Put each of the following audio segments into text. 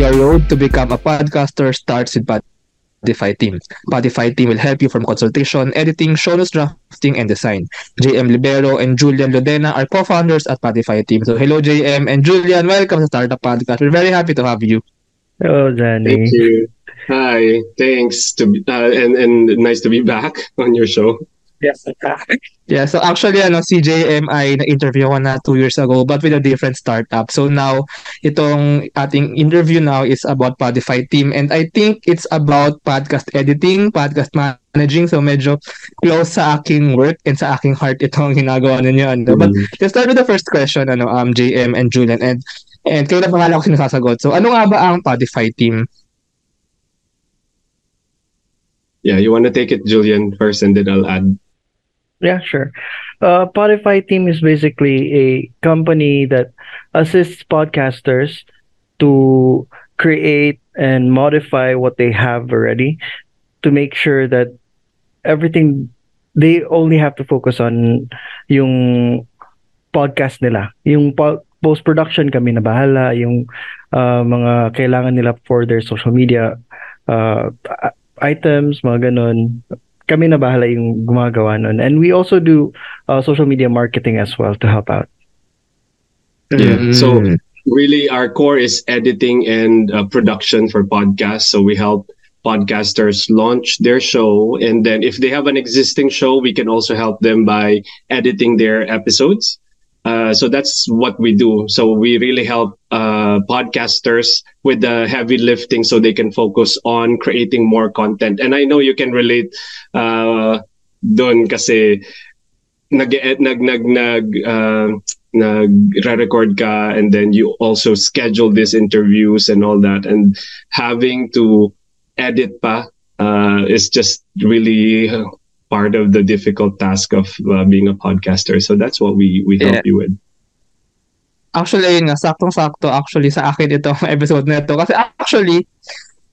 Your road to become a podcaster starts with Podify team. Podify team will help you from consultation, editing, show notes drafting, and design. JM Libero and Julian Lodena are co-founders at Podify team. So hello JM and Julian, welcome to Startup Podcast. We're very happy to have you. Hello, Johnny. Thank you. Hi, thanks to uh, and and nice to be back on your show. Yes. yeah, so actually ano si JM ay na-interview ko na two years ago but with a different startup. So now itong ating interview now is about Podify team and I think it's about podcast editing, podcast managing so medyo close sa aking work and sa aking heart itong ginagawa ninyo ano. But mm. let's start with the first question ano um JM and Julian and and kayo na pangalan ko sinasagot. So ano nga ba ang Podify team? Yeah, you want to take it Julian first and then I'll add Yeah, sure. Uh, Spotify team is basically a company that assists podcasters to create and modify what they have already to make sure that everything they only have to focus on yung podcast nila. Yung po- post-production kami na bahala, yung uh, mga kailangan nila for their social media uh, items, mga ganun kami na bahala yung gumagawa nun. And we also do uh, social media marketing as well to help out. Yeah. Mm. So really our core is editing and uh, production for podcasts. So we help podcasters launch their show and then if they have an existing show we can also help them by editing their episodes uh, so that's what we do. So we really help uh, podcasters with the heavy lifting so they can focus on creating more content. And I know you can relate uh, doon kasi nag nag nag nag uh, nag-record ka and then you also schedule these interviews and all that and having to edit pa uh, is just really part of the difficult task of uh, being a podcaster. So that's what we we help yeah. you with. Actually, ayun nga, saktong-sakto actually sa akin itong episode na ito. Kasi actually,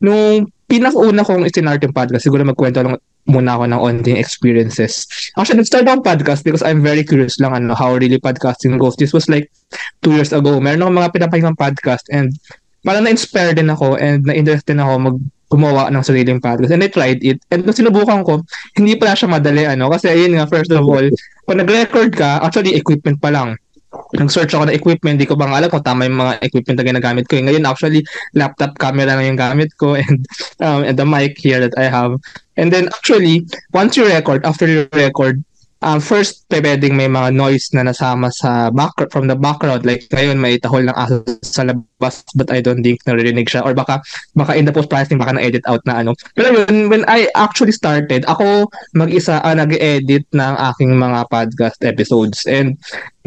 nung pinakauna kong isinart yung podcast, siguro magkwento lang muna ako ng onting experiences. Actually, nag-start ako podcast because I'm very curious lang ano, how really podcasting goes. This was like two years ago. Meron akong mga pinapakinggang podcast and parang na-inspire din ako and na-interest din ako mag gumawa ng sariling podcast. And I tried it. And nung sinubukan ko, hindi pala siya madali, ano. Kasi ayun nga, first of all, kung nag-record ka, actually, equipment pa lang. Nag-search ako ng equipment, hindi ko bang alam kung tama yung mga equipment na ginagamit ko. Ngayon, actually, laptop camera na yung gamit ko and, um, and the mic here that I have. And then, actually, once you record, after you record, um, first pwedeng may mga noise na nasama sa back from the background. Like ngayon may tahol ng aso sa labas but I don't think naririnig siya. Or baka baka in the post processing baka na-edit out na ano. Pero yun when I actually started ako mag-isa uh, nag-edit ng aking mga podcast episodes. And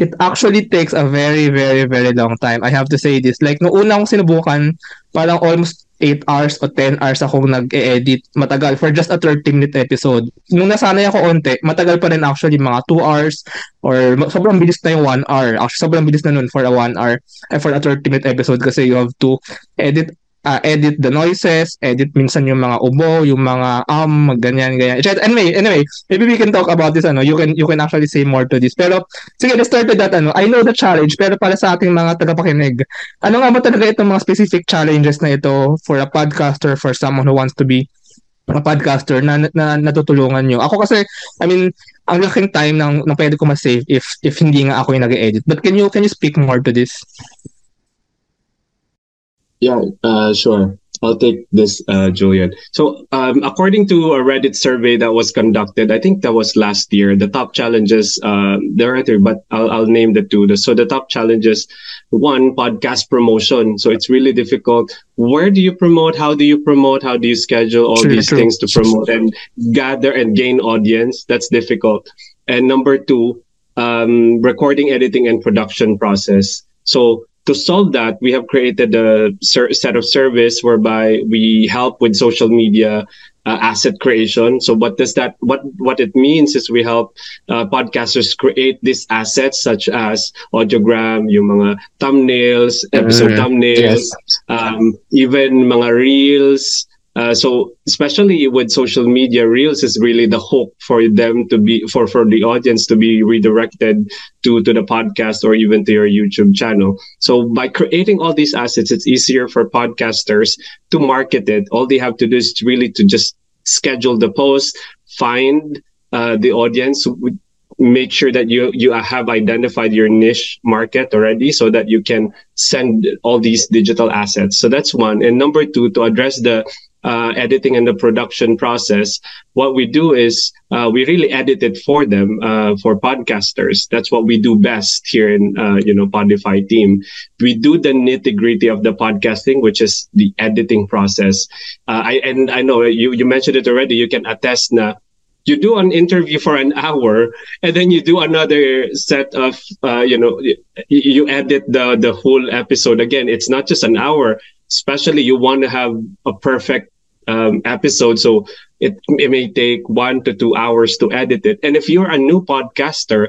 it actually takes a very very very long time. I have to say this. Like nung una kong sinubukan parang almost 8 hours o 10 hours akong nag-edit. Matagal for just a 30 minute episode. Nung nasanay ako onte, matagal pa rin actually mga 2 hours or sobrang bilis na yung 1 hour. Actually, sobrang bilis na nun for a 1 hour and for a 30 minute episode kasi you have to edit uh, edit the noises, edit minsan yung mga ubo, yung mga um, ganyan, ganyan. Anyway, anyway, maybe we can talk about this, ano, you can, you can actually say more to this. Pero, sige, let's start with that, ano, I know the challenge, pero para sa ating mga tagapakinig, ano nga ba talaga itong mga specific challenges na ito for a podcaster, for someone who wants to be a podcaster na, na natutulungan nyo. Ako kasi, I mean, ang laking time nang, nang pwede ko ma-save if, if hindi nga ako yung nag-edit. But can you, can you speak more to this? Yeah, uh, sure. I'll take this, uh, Julian. So, um, according to a Reddit survey that was conducted, I think that was last year, the top challenges, uh, there are three, but I'll, I'll name the two. So the top challenges, one, podcast promotion. So it's really difficult. Where do you promote? How do you promote? How do you schedule all these true. things to promote and gather and gain audience? That's difficult. And number two, um, recording, editing, and production process. So to solve that, we have created a ser- set of service whereby we help with social media uh, asset creation. So what does that, what, what it means is we help uh, podcasters create these assets such as audiogram, yung mga thumbnails, episode mm, thumbnails, yes. um, even mga reels, Uh, so especially with social media, Reels is really the hook for them to be for for the audience to be redirected to to the podcast or even to your YouTube channel. So by creating all these assets, it's easier for podcasters to market it. All they have to do is really to just schedule the post, find uh, the audience, make sure that you you have identified your niche market already, so that you can send all these digital assets. So that's one. And number two, to address the uh, editing and the production process, what we do is uh, we really edit it for them uh, for podcasters. That's what we do best here in uh, you know Podify team. We do the nitty gritty of the podcasting, which is the editing process. Uh, I and I know you you mentioned it already. You can attest na you do an interview for an hour and then you do another set of uh, you know you, you edit the the whole episode again it's not just an hour especially you want to have a perfect um, episode. So it, it may take one to two hours to edit it. And if you're a new podcaster,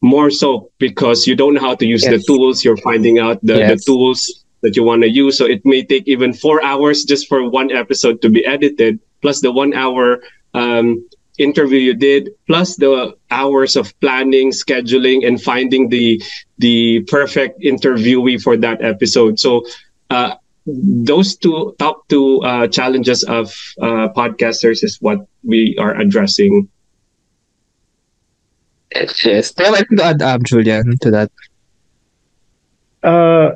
more so because you don't know how to use yes. the tools, you're finding out the, yes. the tools that you want to use. So it may take even four hours just for one episode to be edited, plus the one hour um, interview you did, plus the hours of planning, scheduling, and finding the the perfect interviewee for that episode. So uh, those two top two uh, challenges of uh, podcasters is what we are addressing. Yes. Do you to add, um, Julian, to that? Uh,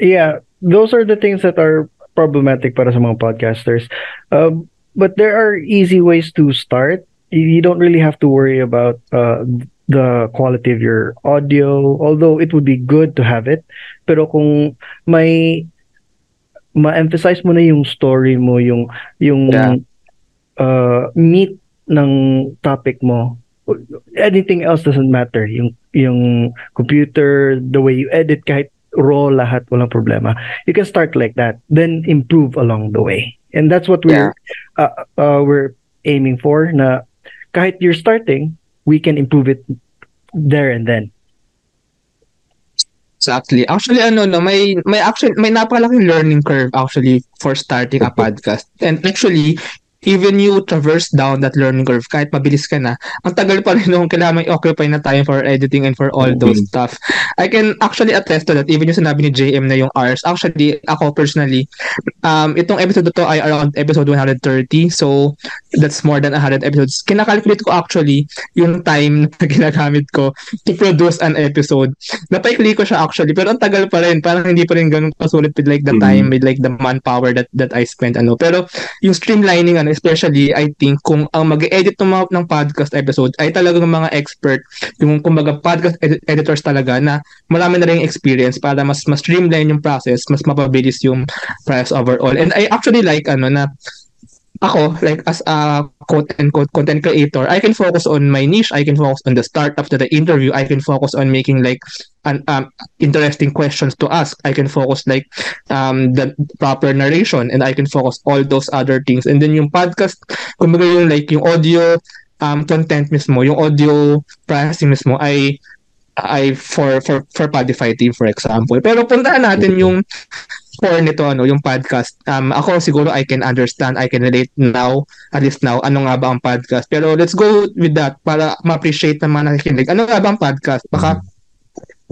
yeah, those are the things that are problematic para sa mga podcasters. Um, but there are easy ways to start. You don't really have to worry about uh, the quality of your audio, although it would be good to have it. Pero kung may ma-emphasize mo na yung story mo, yung yung yeah. uh, meat ng topic mo. Anything else doesn't matter. Yung yung computer, the way you edit kahit raw lahat walang problema. You can start like that, then improve along the way. And that's what we're yeah. uh, uh, we're aiming for na kahit you're starting, we can improve it there and then. Exactly. Actually, ano, no, may, may actually, may napakalaking learning curve actually for starting a podcast. And actually, even you traverse down that learning curve, kahit mabilis ka na, ang tagal pa rin nung kailangan occupy na time for editing and for all those mm-hmm. stuff. I can actually attest to that. Even yung sinabi ni JM na yung hours. Actually, ako personally, um, itong episode to ay around episode 130. So, that's more than 100 episodes. Kinakalculate ko actually yung time na ginagamit ko to produce an episode. Napaikli ko siya actually, pero ang tagal pa rin. Parang hindi pa rin ganun kasulit with like the mm-hmm. time, with like the manpower that that I spent. Ano. Pero yung streamlining, ano, especially I think kung ang mag-edit ng mga ng podcast episode ay talagang mga expert, yung kumbaga podcast ed- editors talaga na marami na rin experience para mas mas streamline yung process, mas mapabilis yung process overall. And I actually like ano na ako, like as a quote unquote content creator, I can focus on my niche. I can focus on the startup to the interview. I can focus on making like an um, interesting questions to ask. I can focus like um, the proper narration and I can focus all those other things. And then yung podcast, kumbaga yung like yung audio um, content mismo, yung audio processing mismo ay ay for for for Podify team for example. Pero puntahan natin yung core nito ano yung podcast um ako siguro I can understand I can relate now at least now ano nga ba ang podcast pero let's go with that para ma-appreciate naman nakikinig ano nga ba ang podcast baka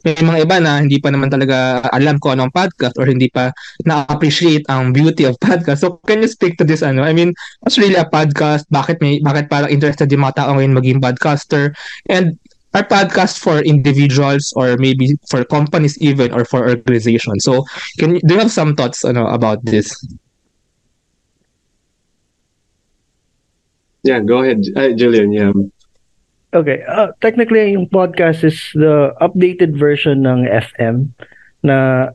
may mga iba na hindi pa naman talaga alam ko anong podcast or hindi pa na-appreciate ang beauty of podcast. So, can you speak to this ano? I mean, what's really a podcast? Bakit may bakit parang interested yung mga tao ngayon maging podcaster? And our podcast for individuals or maybe for companies even or for organizations. So can you, do you have some thoughts ano, about this? Yeah, go ahead, uh, Julian. Yeah. Okay, uh, technically yung podcast is the updated version ng FM na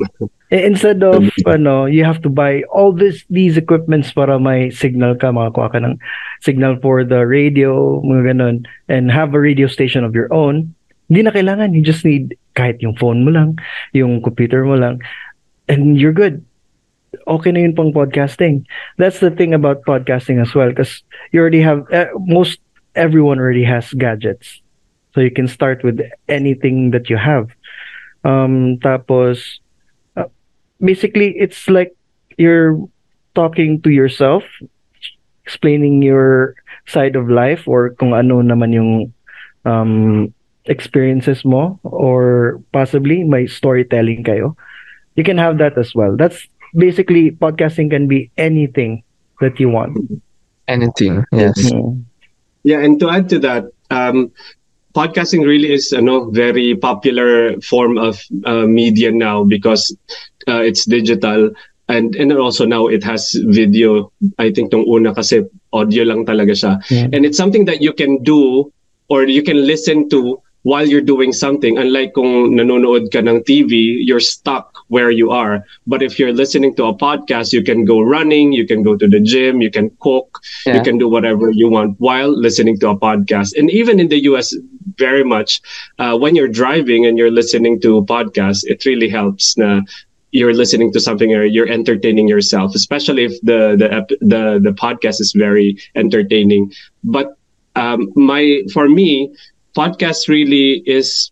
Instead of ano, you have to buy all this these equipments para may signal ka, makakuha ka ng signal for the radio, mga ganun, and have a radio station of your own. Hindi na kailangan, you just need kahit yung phone mo lang, yung computer mo lang, and you're good. Okay na yun pang podcasting. That's the thing about podcasting as well because you already have uh, most everyone already has gadgets. So you can start with anything that you have. Um, tapos basically it's like you're talking to yourself explaining your side of life or kung ano naman yung um, experiences mo or possibly may storytelling kayo, you can have that as well. That's basically podcasting can be anything that you want. Anything, yes. Mm. Yeah, and to add to that, um, podcasting really is a no, very popular form of uh, media now because uh, it's digital and and also now it has video. I think tong una kasi audio lang talaga siya. Yeah. And it's something that you can do or you can listen to while you're doing something. Unlike kung nanonood ka ng TV, you're stuck where you are. But if you're listening to a podcast, you can go running, you can go to the gym, you can cook, you can do whatever you want while listening to a podcast. And even in the US, very much, uh, when you're driving and you're listening to podcasts, it really helps you're listening to something or you're entertaining yourself, especially if the the the the podcast is very entertaining. But um, my for me, podcast really is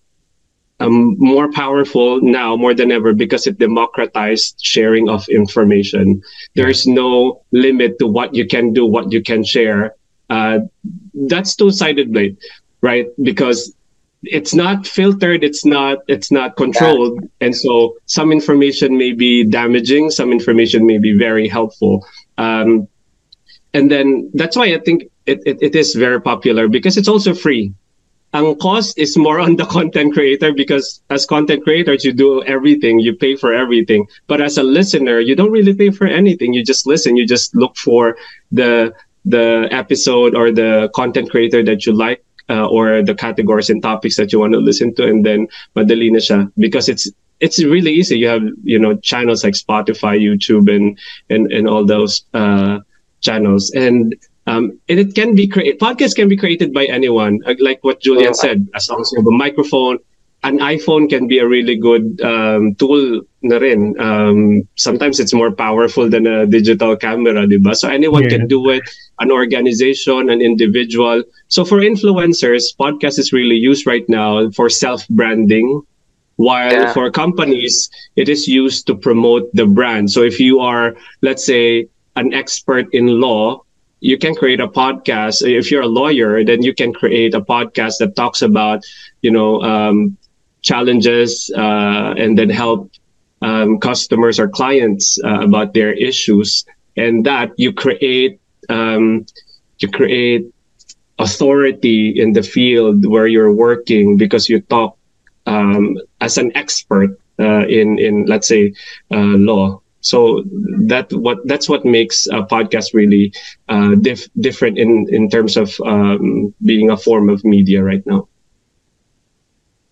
um, more powerful now more than ever because it democratized sharing of information. There's no limit to what you can do, what you can share. Uh, that's two-sided blade, right? Because it's not filtered, it's not it's not controlled, and so some information may be damaging, some information may be very helpful. Um, and then that's why I think it, it, it is very popular because it's also free. Ang cost is more on the content creator because as content creators you do everything you pay for everything. But as a listener you don't really pay for anything. You just listen you just look for the the episode or the content creator that you like uh, or the categories and topics that you want to listen to and then madali na siya because it's it's really easy you have you know channels like Spotify YouTube and and and all those uh channels and um, and it can be created. Podcast can be created by anyone, uh, like what Julian said. As long as you have a microphone, an iPhone can be a really good um, tool. Na rin. Um, sometimes it's more powerful than a digital camera, diba? So anyone Yeah. can do it. An organization, an individual. So for influencers, podcast is really used right now for self branding. While Yeah. for companies, it is used to promote the brand. So if you are, let's say, an expert in law, you can create a podcast. If you're a lawyer, then you can create a podcast that talks about, you know, um, challenges uh, and then help um, customers or clients uh, about their issues. And that you create, um, you create authority in the field where you're working because you talk um, as an expert uh, in in let's say uh, law. So that what that's what makes a podcast really uh, dif- different in in terms of um, being a form of media right now.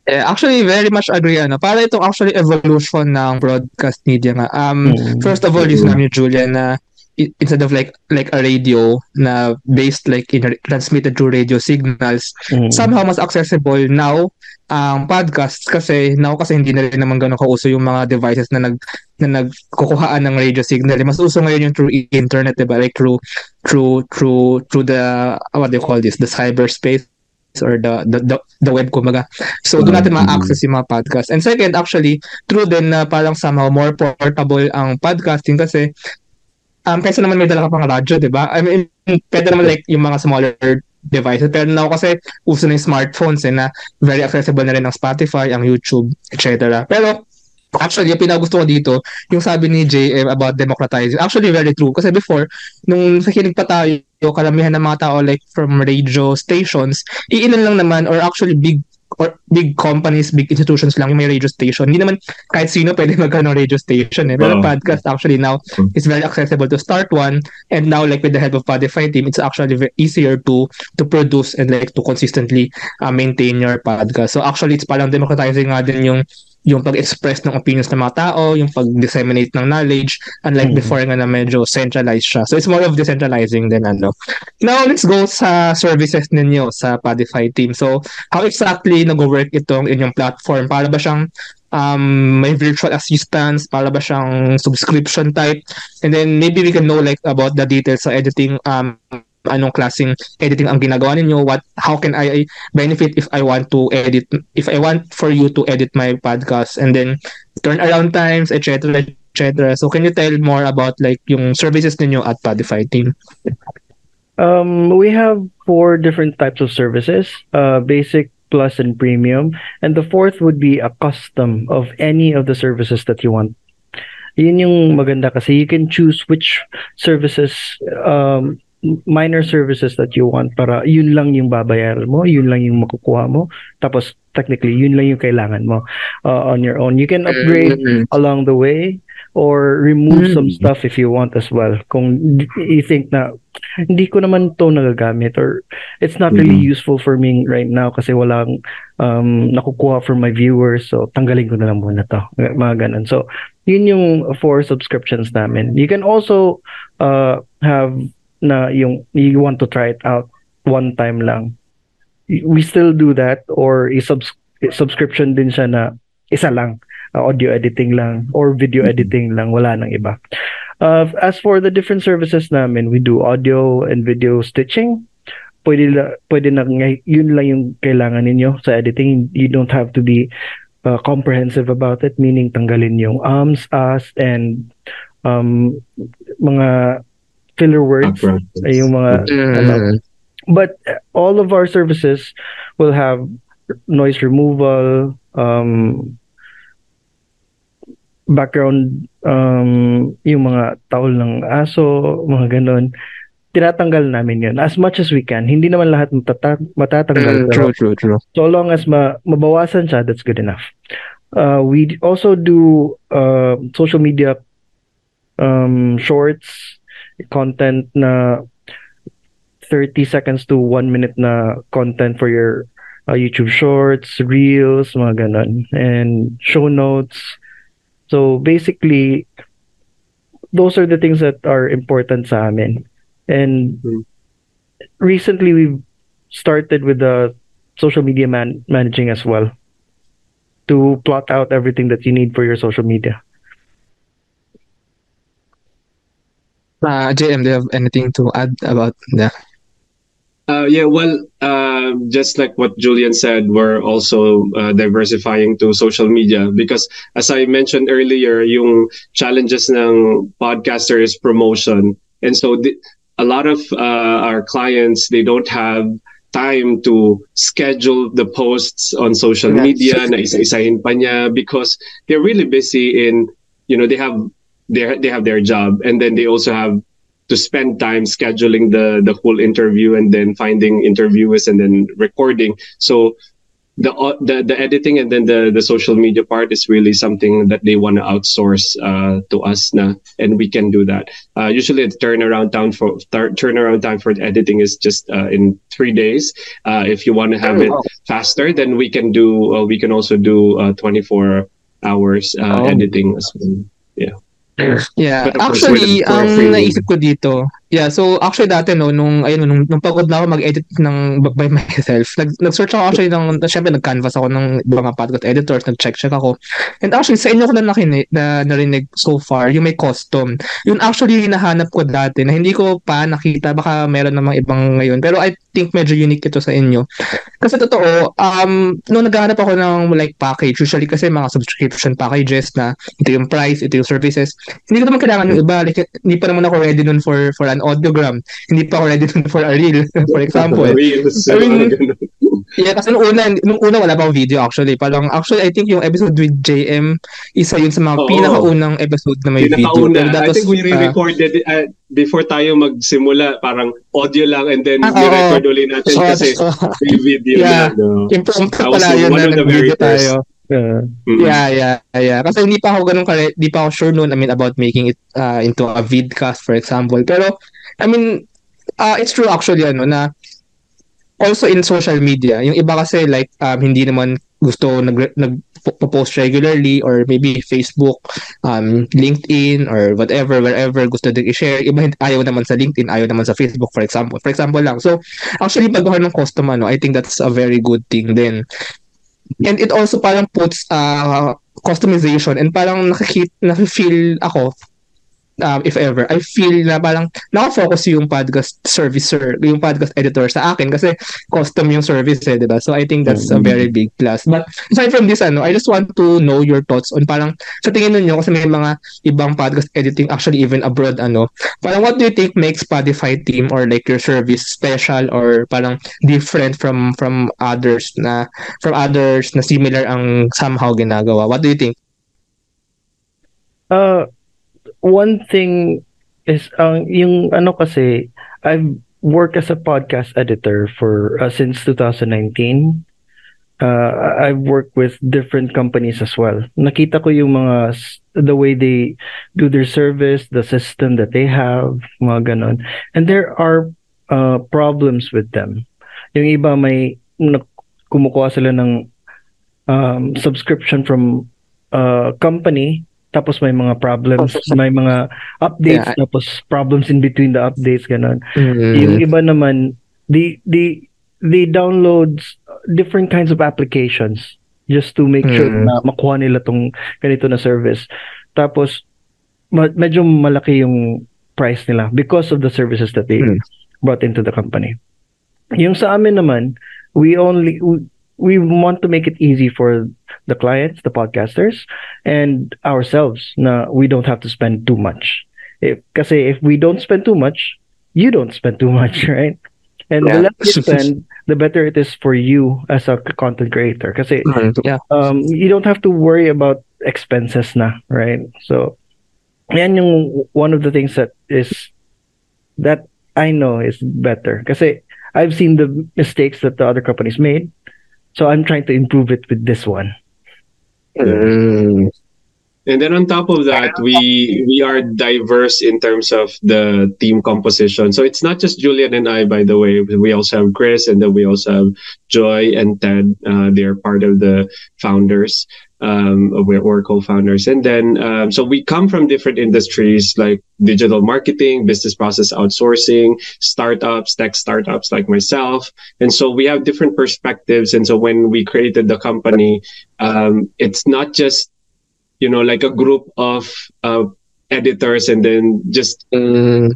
Eh, actually, very much agree. Ano, para itong actually evolution ng broadcast media nga. Um, Mm. First of all, yung sinabi ni Julian na instead of like like a radio na based like in transmitted through radio signals, Mm. somehow mas accessible now ang podcasts kasi now kasi hindi na rin naman ganun kauso yung mga devices na nag na nagkukuhaan ng radio signal. Mas uso ngayon yung through internet, diba? Like through through through through the what do you call this? The cyberspace or the the the, the web kumbaga. So doon natin ma-access yung mga podcast. And second, actually, true din na parang somehow more portable ang podcasting kasi um kaysa naman may dala ka pang radyo, 'di ba? I mean, pwede naman like yung mga smaller devices. Pero now kasi uso na yung smartphones eh, na very accessible na rin ang Spotify, ang YouTube, etc. Pero actually, yung pinagusto ko dito, yung sabi ni JM about democratizing, actually very true. Kasi before, nung nakikinig pa tayo, karamihan ng mga tao like from radio stations, iilan lang naman or actually big or big companies, big institutions lang yung may radio station. Hindi naman kahit sino pwede magkaroon ng radio station eh. Pero Oo. podcast actually now is very accessible to start one and now like with the help of Podify team, it's actually very easier to to produce and like to consistently uh, maintain your podcast. So actually it's parang democratizing nga din yung yung pag-express ng opinions ng mga tao, yung pag-disseminate ng knowledge, unlike Mhm. before nga na medyo centralized siya. So it's more of decentralizing than ano. Now, let's go sa services ninyo sa Podify team. So, how exactly nag-work itong inyong platform? Para ba siyang um, may virtual assistants? Para ba siyang subscription type? And then maybe we can know like about the details sa editing um, anong klaseng editing ang ginagawa ninyo what how can I benefit if I want to edit if I want for you to edit my podcast and then turn around times etc etc so can you tell more about like yung services ninyo at Podify team Um, we have four different types of services: uh, basic, plus, and premium. And the fourth would be a custom of any of the services that you want. Yun yung maganda kasi you can choose which services um, minor services that you want para yun lang yung babayaran mo, yun lang yung makukuha mo. Tapos technically yun lang yung kailangan mo uh, on your own. You can upgrade mm-hmm. along the way or remove mm-hmm. some stuff if you want as well. Kung you think na hindi ko naman to nagagamit or it's not really mm-hmm. useful for me right now kasi walang um, nakukuha from my viewers so tanggalin ko na lang muna to. Mga ganun. So yun yung four subscriptions namin. You can also uh, have na yung you want to try it out one time lang. We still do that or i-subs- subscription din siya na isa lang, uh, audio editing lang or video mm-hmm. editing lang, wala nang iba. Uh, as for the different services namin, we do audio and video stitching. Pwede, la, pwede na, yun lang yung kailangan ninyo sa editing. You don't have to be uh, comprehensive about it, meaning tanggalin yung ums, us, and um, mga filler words ay yung mga mm. ano. but all of our services will have noise removal um background um yung mga towel ng aso mga ganon. Tinatanggal namin yun as much as we can. Hindi naman lahat matata- matatanggal mm, true true true. so long as ma- mabawasan siya that's good enough. Uh, we also do uh, social media um, shorts content na 30 seconds to 1 minute na content for your uh, YouTube shorts, reels, mga ganun, and show notes. So basically, those are the things that are important sa amin. And mm-hmm. recently we've started with the social media man- managing as well to plot out everything that you need for your social media. Uh, JM, do you have anything to add about that? Uh, yeah, well, uh, just like what Julian said, we're also uh, diversifying to social media because, as I mentioned earlier, yung challenges ng podcaster is promotion, and so a lot of uh, our clients they don't have time to schedule the posts on social media na isa-isahin pa niya because they're really busy in you know they have they they have their job. And then they also have to spend time scheduling the the whole interview and then finding interviewers and then recording. So the the, the editing and then the the social media part is really something that they want to outsource uh, to us na, and we can do that. Uh, usually the turnaround time for turnaround time for editing is just uh, in three days. Uh, if you want to have oh, it wow. faster then we can do uh, we can also do uh, 24 hours oh. editing as well. Yeah Yeah, actually, ang naisip ko dito, yeah, so actually dati no, nung, ayun, nung, nung pagod na ako mag-edit ng by myself, nag, nag-search ako actually ng, syempre nag-canvas ako ng mga podcast editors, nag-check-check ako. And actually, sa inyo ko na nakinig, na narinig so far, yung may custom. Yun actually hinahanap ko dati na hindi ko pa nakita, baka meron namang ibang ngayon. Pero I think medyo unique ito sa inyo. Kasi totoo, um, nung naghahanap ako ng like package, usually kasi mga subscription packages na ito yung price, ito yung services, hindi ko naman kailangan yung iba. Like, hindi pa naman ako ready nun for for an audiogram. Hindi pa ako ready nun for a reel, for example. I mean, yeah, kasi nung una, nung una wala pa video actually. Parang, actually, I think yung episode with JM, isa yun sa mga Oo. pinakaunang episode na may video. Pero that I think we re-recorded uh, before tayo magsimula, parang audio lang and then uh, re-record ulit natin so, kasi so, may video yeah, na. No? Impromptu pala yun na nag-video tayo. Uh, mm-hmm. Yeah, yeah, yeah. Kasi hindi pa ako ganun kare, hindi pa ako sure noon I mean about making it uh, into a vidcast for example. Pero I mean uh, it's true actually ano na also in social media, yung iba kasi like um, hindi naman gusto nag nag post regularly or maybe Facebook, um, LinkedIn or whatever, wherever gusto din i-share. Iba ayaw naman sa LinkedIn, ayaw naman sa Facebook for example. For example lang. So actually paggawa ng custom ano, I think that's a very good thing then. And it also parang puts uh, customization and parang nakikita, nafe-feel ako um, if ever, I feel na parang nakafocus yung podcast servicer, yung podcast editor sa akin kasi custom yung service eh, di ba? So I think that's a very big plus. But aside from this, ano, I just want to know your thoughts on parang sa tingin ninyo kasi may mga ibang podcast editing actually even abroad, ano, parang what do you think makes Spotify team or like your service special or parang different from from others na from others na similar ang somehow ginagawa? What do you think? Uh, one thing is ang uh, yung ano kasi I've worked as a podcast editor for uh, since 2019. Uh, I've worked with different companies as well. Nakita ko yung mga the way they do their service, the system that they have, mga ganon. And there are uh, problems with them. Yung iba may kumukuha sila ng um, subscription from uh, company tapos may mga problems, may mga updates, yeah. tapos problems in between the updates, ganun. Mm-hmm. Yung iba naman, they, they, they download different kinds of applications just to make mm-hmm. sure na makuha nila tong ganito na service. Tapos, ma- medyo malaki yung price nila because of the services that they mm-hmm. brought into the company. Yung sa amin naman, we only, we, we want to make it easy for the clients, the podcasters, and ourselves. Na we don't have to spend too much. If, kasi if we don't spend too much, you don't spend too much, right? And yeah. the less you spend, the better it is for you as a content creator. Kasi yeah. um, you don't have to worry about expenses na, right? So, yan yung one of the things that is that I know is better. Kasi I've seen the mistakes that the other companies made So I'm trying to improve it with this one. Mm. And then on top of that, we we are diverse in terms of the team composition. So it's not just Julian and I, by the way. We also have Chris, and then we also have Joy and Ted. Uh, they're part of the founders um, we're, we're co-founders. And then, um, so we come from different industries like digital marketing, business process outsourcing, startups, tech startups like myself. And so we have different perspectives. And so when we created the company, um, it's not just, you know, like a group of, uh, editors and then just mm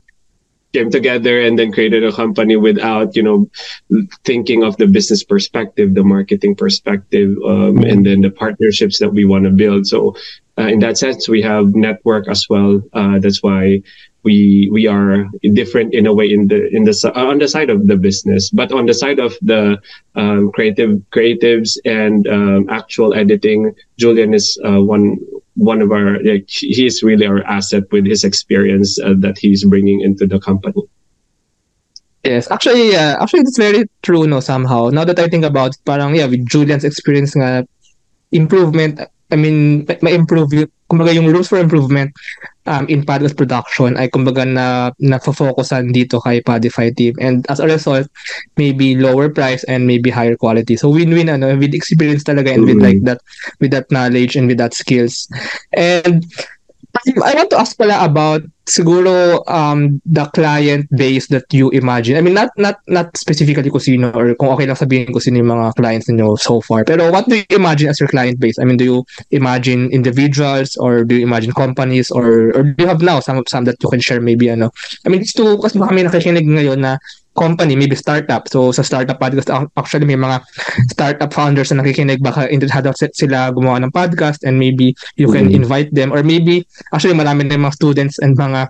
came together and then created a company without you know thinking of the business perspective the marketing perspective um, and then the partnerships that we want to build. So uh, in that sense we have network as well. Uh, that's why we we are different in a way in the in the uh, on the side of the business but on the side of the um, creative creatives and um, actual editing julian is uh, one one of our like he's really our asset with his experience uh, that he's bringing into the company Yes, actually, uh, actually, it's very true, no, somehow. Now that I think about parang, yeah, with Julian's experience improvement, I mean, may improve yung, kumbaga yung rooms for improvement um, in podcast production ay kumbaga na na-focusan dito kay Podify team. And as a result, maybe lower price and maybe higher quality. So win-win ano, with experience talaga and with like that, with that knowledge and with that skills. And I want to ask pala about siguro um the client base that you imagine. I mean not not not specifically kung sino or kung okay lang sabihin ko sino yung mga clients niyo so far. Pero what do you imagine as your client base? I mean do you imagine individuals or do you imagine companies or or do you have now some some that you can share maybe ano? I mean it's to kasi may nakikinig ngayon na company, maybe startup. So sa startup podcast, actually may mga startup founders na nakikinig baka interesado sila gumawa ng podcast and maybe you can mm-hmm. invite them or maybe actually marami na mga students and mga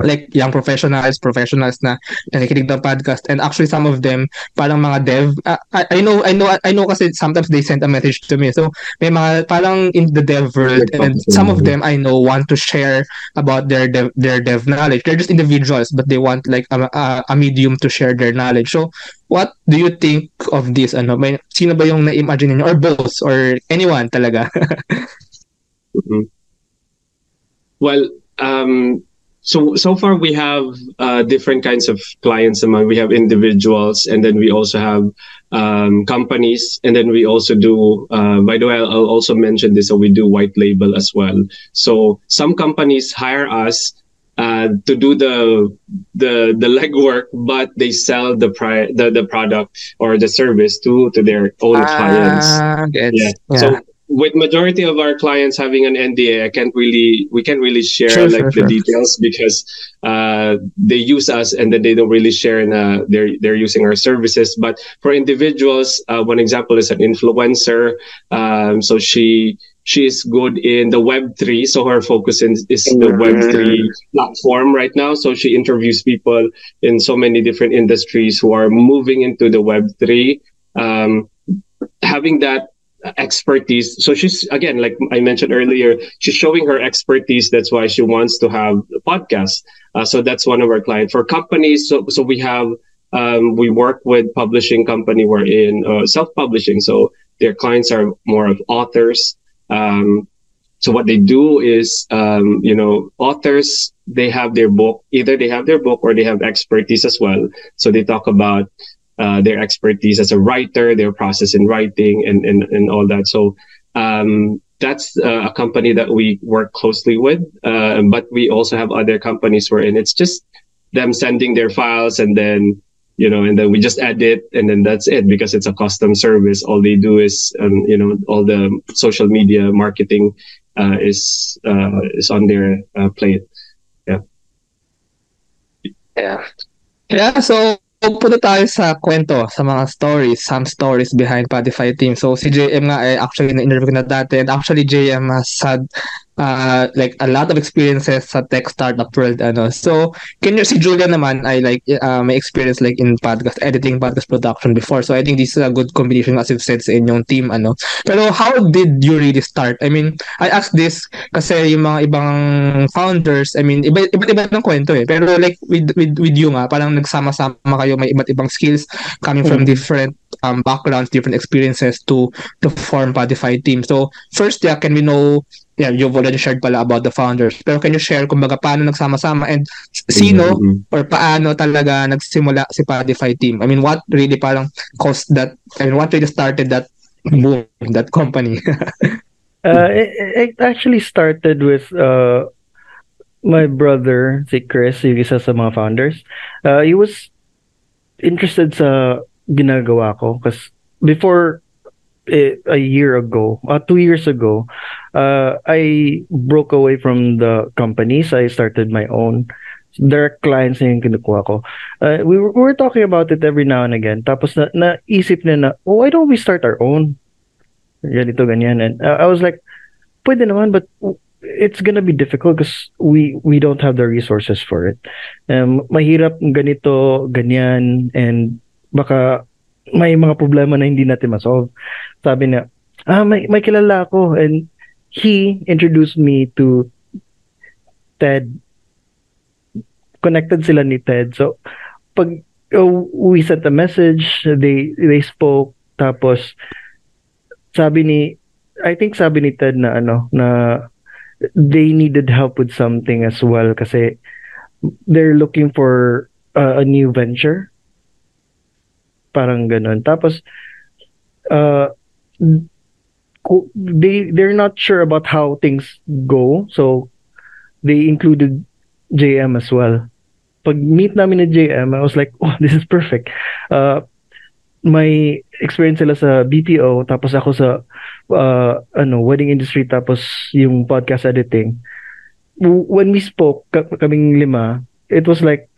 like young professionals, professionals na nakikinig ng podcast. And actually some of them parang mga dev uh, I, I know I know I know kasi sometimes they send a message to me. So may mga parang in the dev world and some of them I know want to share about their dev, their dev knowledge. They're just individuals but they want like a, a, a medium to share their knowledge. So what do you think of this ano? May sino ba yung na-imagine niyo or both? Or anyone talaga? Mm-hmm. well um so so far we have uh, different kinds of clients among we have individuals and then we also have um, companies and then we also do uh, by the way I'll also mention this so we do white label as well so some companies hire us uh, to do the the the legwork, but they sell the pri- the the product or the service to to their own clients. Yeah. yeah. So with majority of our clients having an NDA, I can't really we can't really share Sure, like sure, the sure. details because uh, they use us and then they don't really share in uh, they're they're using our services. But for individuals, uh, one example is an influencer. Um, so she she is good in the Web three, so her focus is, is the Web three platform right now. So she interviews people in so many different industries who are moving into the Web three. Um, having that expertise. So she's again, like I mentioned earlier, she's showing her expertise. That's why she wants to have a podcast. Uh, so that's one of our clients for companies. So so we have um, we work with publishing company. We're in uh, self publishing. So their clients are more of authors. Um, so what they do is, um, you know, authors they have their book. Either they have their book or they have expertise as well. So they talk about uh, their expertise as a writer, their process in writing, and and, and all that. So um, that's uh, a company that we work closely with. Uh, but we also have other companies wherein it's just them sending their files and then you know and then we just edit and then that's it because it's a custom service all they do is um, you know all the social media marketing uh, is uh, is on their uh, plate Yeah. Yeah, so punta tayo sa kwento, sa mga stories, some stories behind Padify team. So si JM nga ay actually na-interview na dati and actually JM has had uh, like a lot of experiences sa tech startup world ano. So can you si Julia naman ay like uh, may experience like in podcast editing, podcast production before. So I think this is a good combination as you've said sa inyong team ano. Pero how did you really start? I mean, I asked this kasi yung mga ibang founders, I mean, iba iba't iba ng kwento eh. Pero like with with with you nga, parang nagsama-sama kayo may iba't ibang skills coming from Mm. different um, backgrounds, different experiences to to form Padify team. So first, yeah, can we know yeah, you've already shared pala about the founders. Pero can you share kumbaga paano nagsama-sama and sino Mhm. or paano talaga nagsimula si Padify team? I mean, what really parang caused that, I mean, what really started that boom, that company? Uh, it, it actually started with uh, my brother, si Chris, yung isa sa mga founders. Uh, he was interested sa ginagawa ko because before a year ago, uh, two years ago, uh, I broke away from the companies. I started my own. Direct clients na yung kinukuha ko. Uh, we, were, we were talking about it every now and again. Tapos na, naisip niya na, oh, why don't we start our own? Ganito, ganyan. And uh, I was like, pwede naman, but it's gonna be difficult because we we don't have the resources for it. Um, mahirap ganito, ganyan, and baka may mga problema na hindi natin ma-solve. Sabi niya, ah, may, may kilala ako. And he introduced me to Ted. Connected sila ni Ted. So, pag uh, we sent a message, they they spoke, tapos sabi ni, I think sabi ni Ted na ano, na they needed help with something as well kasi they're looking for uh, a new venture. Parang ganun. Tapos, uh, they, they're not sure about how things go. So, they included JM as well. Pag meet namin ni JM, I was like, oh, this is perfect. Uh, may experience sila sa BPO, tapos ako sa uh, ano, wedding industry, tapos yung podcast editing. When we spoke, ka- kaming lima, it was like,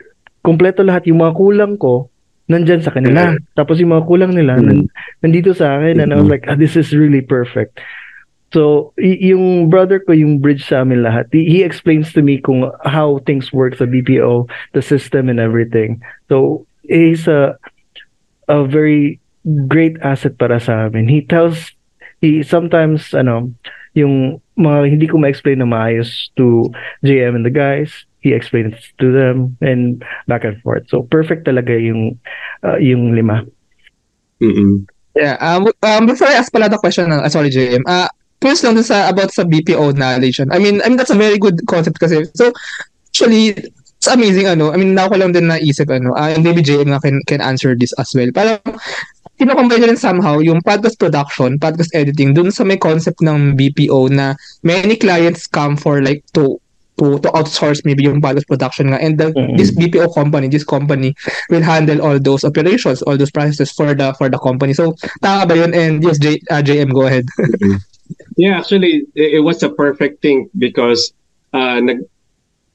kompleto lahat. Yung mga kulang ko, nandyan sa kanila. Tapos yung mga kulang nila, nan- nandito sa akin. And I was like, ah, this is really perfect. So, y- yung brother ko, yung bridge sa amin lahat, he, he explains to me kung how things work sa BPO, the system and everything. So, he's a, a very great asset para sa amin. He tells, he sometimes, ano, yung mga hindi ko ma-explain na maayos to JM and the guys, he explains to them and back and forth. So, perfect talaga yung, uh, yung lima. Mm-mm. yeah, um, um, before I ask pala the question, uh, sorry JM, uh, first lang sa, about sa BPO knowledge. I mean, I mean, that's a very good concept kasi. So, actually, it's amazing, ano, I mean, now ko lang din naisip, ano, uh, and maybe JM nga can, can answer this as well. Parang, kinocombine nyo rin somehow yung podcast production, podcast editing, dun sa may concept ng BPO na many clients come for like to to to outsource maybe yung podcast production nga. And the, Mm-mm. this BPO company this company will handle all those operations all those processes for the for the company. So tama ba yun? And yes J, uh, JM go ahead. Yeah, actually, it, it was a perfect thing because uh,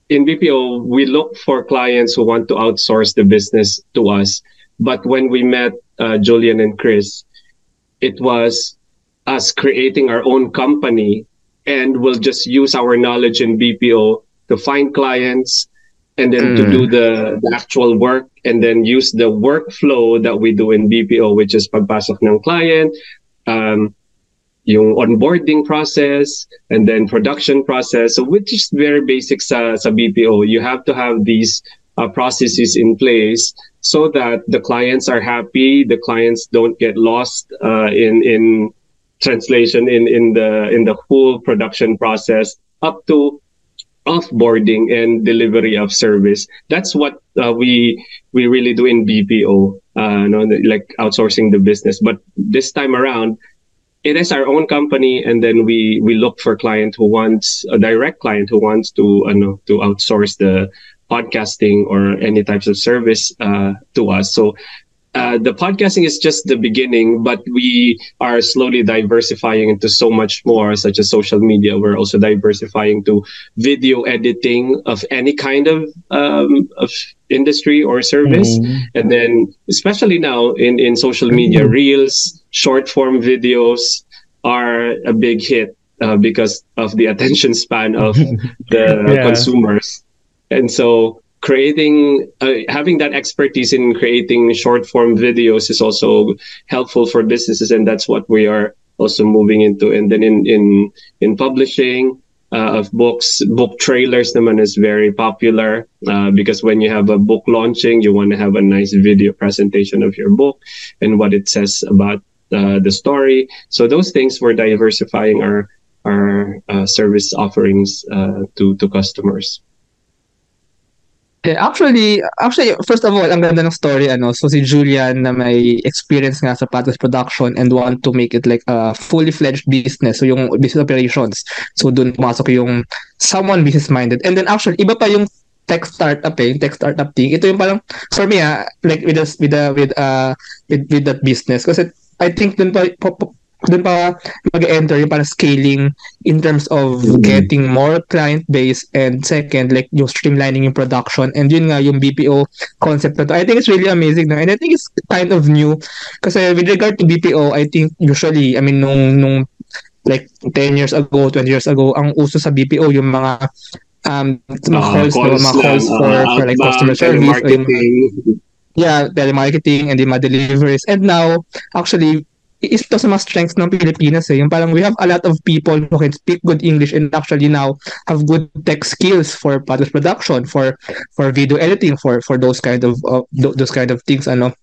in BPO, we look for clients who want to outsource the business to us. But when we met uh, Julian and Chris, it was us creating our own company and we'll just use our knowledge in BPO to find clients and then mm. to do the, the actual work and then use the workflow that we do in BPO, which is pagpasok ng client, um, yung onboarding process and then production process. So which is very basic sa, sa BPO. You have to have these uh, processes in place so that the clients are happy, the clients don't get lost uh, in in translation in in the in the full production process up to offboarding and delivery of service. That's what uh, we we really do in BPO, uh, no, like outsourcing the business. But this time around, it is our own company, and then we we look for client who wants a direct client who wants to uh, know, to outsource the podcasting or any types of service uh, to us. So uh, the podcasting is just the beginning, but we are slowly diversifying into so much more, such as social media. We're also diversifying to video editing of any kind of um, of industry or service, mm-hmm. and then especially now in in social media, mm-hmm. reels, short form videos are a big hit uh, because of the attention span of the yeah. consumers, and so creating uh, having that expertise in creating short form videos is also helpful for businesses and that's what we are also moving into. And then in in in publishing uh, of books book trailers the naman is very popular uh, because when you have a book launching you want to have a nice video presentation of your book and what it says about uh, the story. So those things we're diversifying our our uh, service offerings uh, to to customers Yeah, actually, actually, first of all, ang ganda ng story, ano, so si Julian na may experience nga sa Patos Production and want to make it like a fully fledged business, so yung business operations. So dun pumasok yung someone business-minded. And then actually, iba pa yung tech startup eh, tech startup thing. Ito yung parang, for me ah, like with, us, with, the, with, uh, with, with that business. Kasi I think dun pa, doon pa mag-enter yung para scaling in terms of mm-hmm. getting more client base and second like yung streamlining yung production and yun nga yung BPO concept na to I think it's really amazing no? and I think it's kind of new kasi with regard to BPO I think usually I mean nung nung like 10 years ago 20 years ago ang uso sa BPO yung mga um mga uh, calls, calls, no, mga calls for, uh, for like customer service or yung, yeah telemarketing and the mga deliveries and now actually is to sa mga strengths ng Pilipinas eh. Yung parang we have a lot of people who can speak good English and actually now have good tech skills for podcast production, for for video editing, for for those kind of uh, those kind of things ano.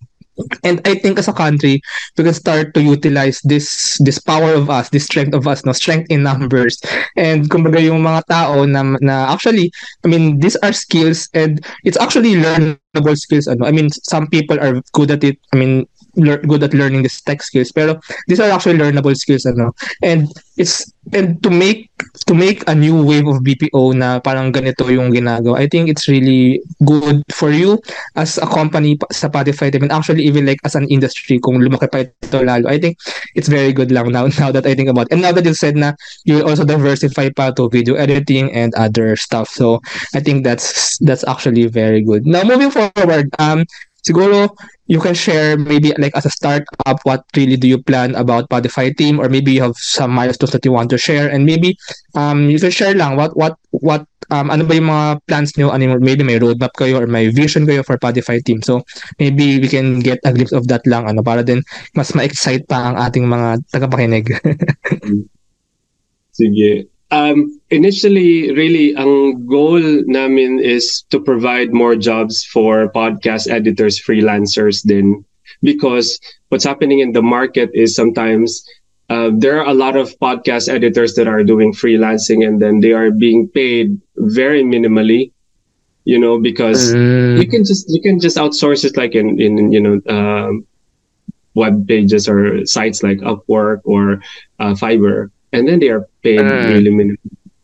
And I think as a country, we can start to utilize this this power of us, this strength of us, no strength in numbers. And kumbaga yung mga tao na, na actually, I mean, these are skills and it's actually learnable skills. Ano? I mean, some people are good at it. I mean, lear- good at learning these tech skills. Pero these are actually learnable skills ano? And it's and to make to make a new wave of BPO na parang ganito yung ginagawa I think it's really good for you as a company sa Spotify and actually even like as an industry kung lumaki pa ito lalo I think it's very good lang now now that I think about it. and now that you said na you also diversify pa to video editing and other stuff. So I think that's that's actually very good. Now moving forward um siguro you can share maybe like as a startup what really do you plan about Podify team? Or maybe you have some milestones that you want to share. And maybe um you can share lang what what what um ano ba yung mga plans niyo ano maybe may roadmap kayo or may vision kayo for Podify team. So maybe we can get a glimpse of that lang ano para din mas ma-excite pa ang ating mga tagapakinig. Sige Um, initially, really, ang goal namin is to provide more jobs for podcast editors, freelancers then because what's happening in the market is sometimes uh, there are a lot of podcast editors that are doing freelancing and then they are being paid very minimally you know because mm. you can just you can just outsource it like in in you know um, web pages or sites like upwork or uh, fiverr and then they are paid uh. really minimum.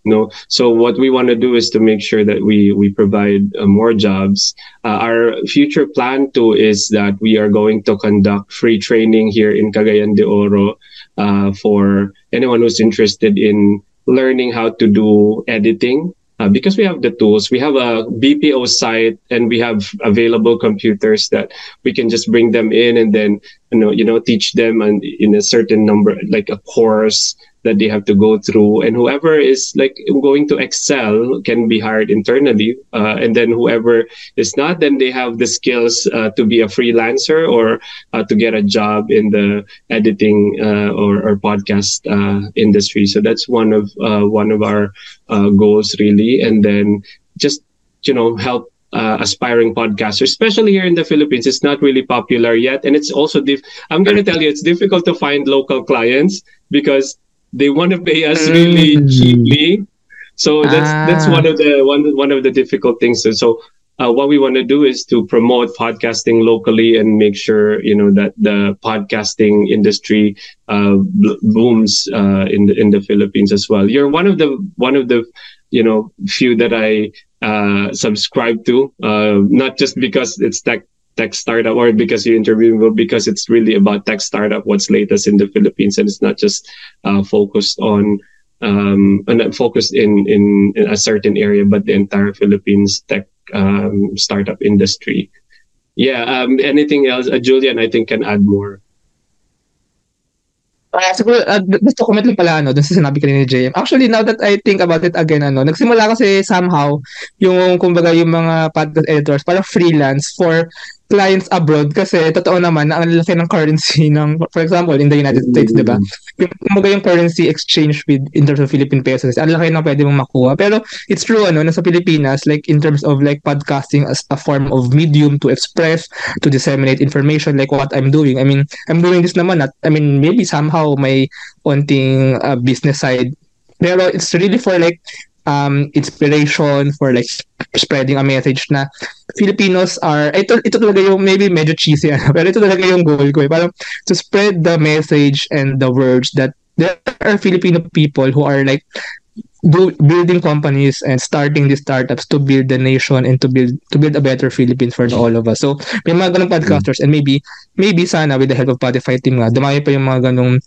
You know? So what we want to do is to make sure that we we provide uh, more jobs. Uh, our future plan too is that we are going to conduct free training here in Cagayan de Oro uh, for anyone who's interested in learning how to do editing uh, because we have the tools we have a bpo site and we have available computers that we can just bring them in and then you know you know teach them and in a certain number like a course that they have to go through. And whoever is like going to excel can be hired internally uh, and then whoever is not then they have the skills uh, to be a freelancer or uh, to get a job in the editing uh, or, or, podcast uh, industry. So that's one of uh, one of our goals really. And then just you know help uh, aspiring podcasters, especially here in the Philippines. It's not really popular yet, and it's also diff- I'm going to tell you, it's difficult to find local clients because they want to pay us really mm. cheaply. So that's ah. that's one of the one one of the difficult things. So, so uh, what we want to do is to promote podcasting locally and make sure you know that the podcasting industry uh, booms uh, in the in the Philippines as well. You're one of the one of the you know few that I uh, subscribe to, uh, not just because it's tech tech startup or because you interview but because it's really about tech startup what's latest in the philippines. And it's not just uh, focused on um and focused in, in, in a certain area but the entire philippines tech um, startup industry. Yeah um anything else? Uh, julian i think can add more. Uh, siguro, uh, gusto comment lang pala ano, dun sa sinabi kanina ni JM. Actually, now that I think about it again, ano, nagsimula kasi somehow yung, kumbaga, yung mga podcast editors, parang freelance for clients abroad kasi totoo naman na ang laki ng currency ng for example in the United States, 'di ba? Yung kumaga yung currency exchange with in terms of Philippine pesos, ang laki ng pwede mong makuha. Pero it's true ano, nasa Pilipinas like in terms of like podcasting as a form of medium to express, to disseminate information like what I'm doing. I mean, I'm doing this naman at I mean maybe somehow may onting uh, business side pero it's really for like um, inspiration for like spreading a message na Filipinos are ito ito talaga yung maybe medyo cheesy ano, pero ito talaga yung goal ko eh. Parang to spread the message and the words that there are Filipino people who are like do, building companies and starting these startups to build the nation and to build to build a better Philippines for all of us. So may mga ganung podcasters and maybe maybe sana with the help of Spotify team nga dumami pa yung mga ganung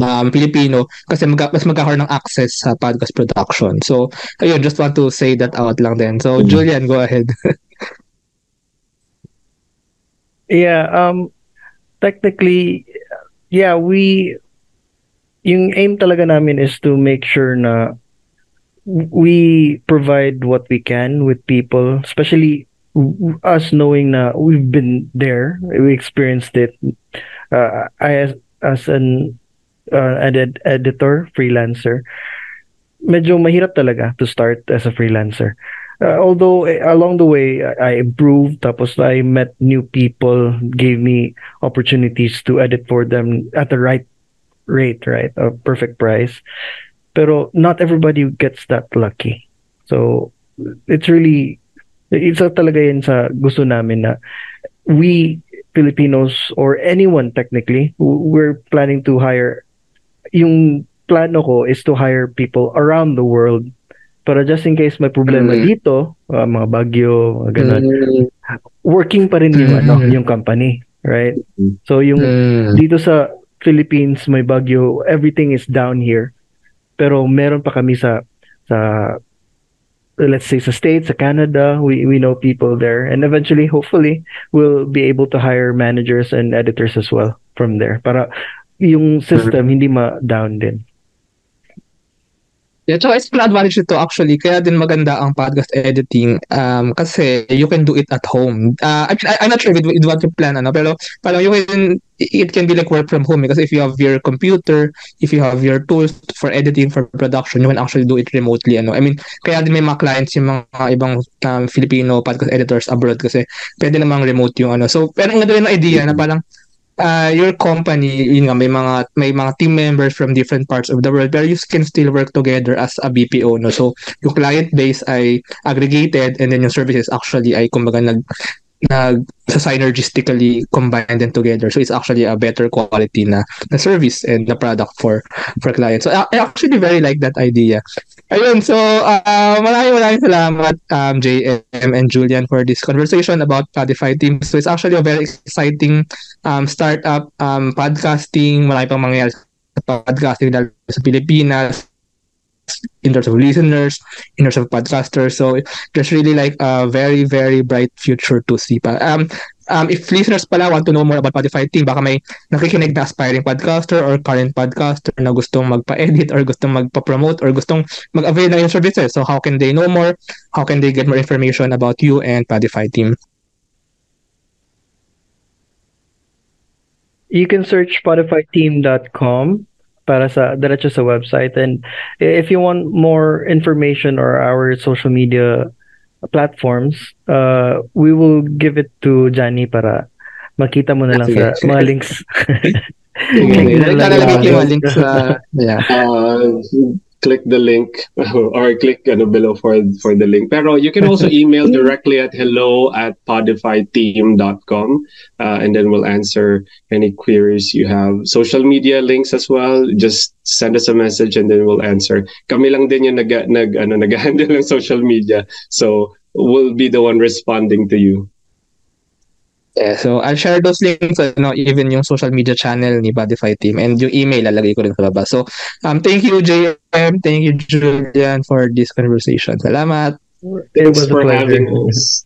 um, Filipino kasi mag mas magkakaroon ng access sa podcast production. So, ayun, just want to say that out lang din. So, mm-hmm. Julian, go ahead. yeah, um, technically, yeah, we, yung aim talaga namin is to make sure na we provide what we can with people, especially us knowing na we've been there, we experienced it. Uh, I as as an uh, edit editor, freelancer, medyo mahirap talaga to start as a freelancer. Uh, although eh, along the way I, improved tapos I met new people gave me opportunities to edit for them at the right rate right? A perfect price. Pero not everybody gets that lucky. So it's really isa talaga yun sa gusto namin na we Filipinos or anyone technically we're planning to hire yung plano ko is to hire people around the world para just in case may problema mm. dito, uh, mga bagyo, mga ganun, mm. working pa rin yung mm. ano, yung company, right? So yung mm. dito sa Philippines may bagyo, everything is down here. Pero meron pa kami sa sa let's say sa States, sa Canada, we we know people there and eventually hopefully we'll be able to hire managers and editors as well from there para yung system hindi ma-down din. Yeah, so it's an advantage ito actually. Kaya din maganda ang podcast editing um, kasi you can do it at home. Uh, I mean, I, I'm not sure with, with what you plan, ano, pero parang you can, it can be like work from home because if you have your computer, if you have your tools for editing, for production, you can actually do it remotely. Ano. I mean, kaya din may mga clients yung mga ibang um, Filipino podcast editors abroad kasi pwede namang remote yung ano. So, pero ang ganda rin idea na parang uh, your company, yun nga, may mga, may mga team members from different parts of the world, pero you can still work together as a BPO, no? So, yung client base ay aggregated and then yung services actually ay kumbaga nag, nag sa synergistically combined them together. So it's actually a better quality na, na service and the product for for clients. So I, I actually very like that idea. Ayun, so uh, maraming maraming salamat um, JM and Julian for this conversation about Podify Team. So it's actually a very exciting um, startup um, podcasting. Marami pang mangyayari podcasting lalo sa Pilipinas in terms of listeners, in terms of podcasters. So there's really like a very, very bright future to see pa. Um, um, if listeners pala want to know more about Spotify team, baka may nakikinig na aspiring podcaster or current podcaster na gustong magpa-edit or gustong magpa-promote or gustong mag-avail ng services. So how can they know more? How can they get more information about you and Spotify team? You can search spotifyteam.com para sa diretso sa website and if you want more information or our social media platforms uh, we will give it to Johnny para makita mo na lang sa mga links. Lalagay ko yung links sa yeah. Uh, click the link or click ano, below for for the link. Pero you can also email directly at hello at podifyteam.com uh, and then we'll answer any queries you have. Social media links as well. Just send us a message and then we'll answer. Kami lang din yung nag, nag, ano, nag-handle ng social media. So we'll be the one responding to you. Yeah, so I'll share those links, ano, even yung social media channel ni Bodify Team and yung email lalagay ko rin sa baba. So, um, thank you JM, thank you Julian for this conversation. Salamat. Thanks for having us.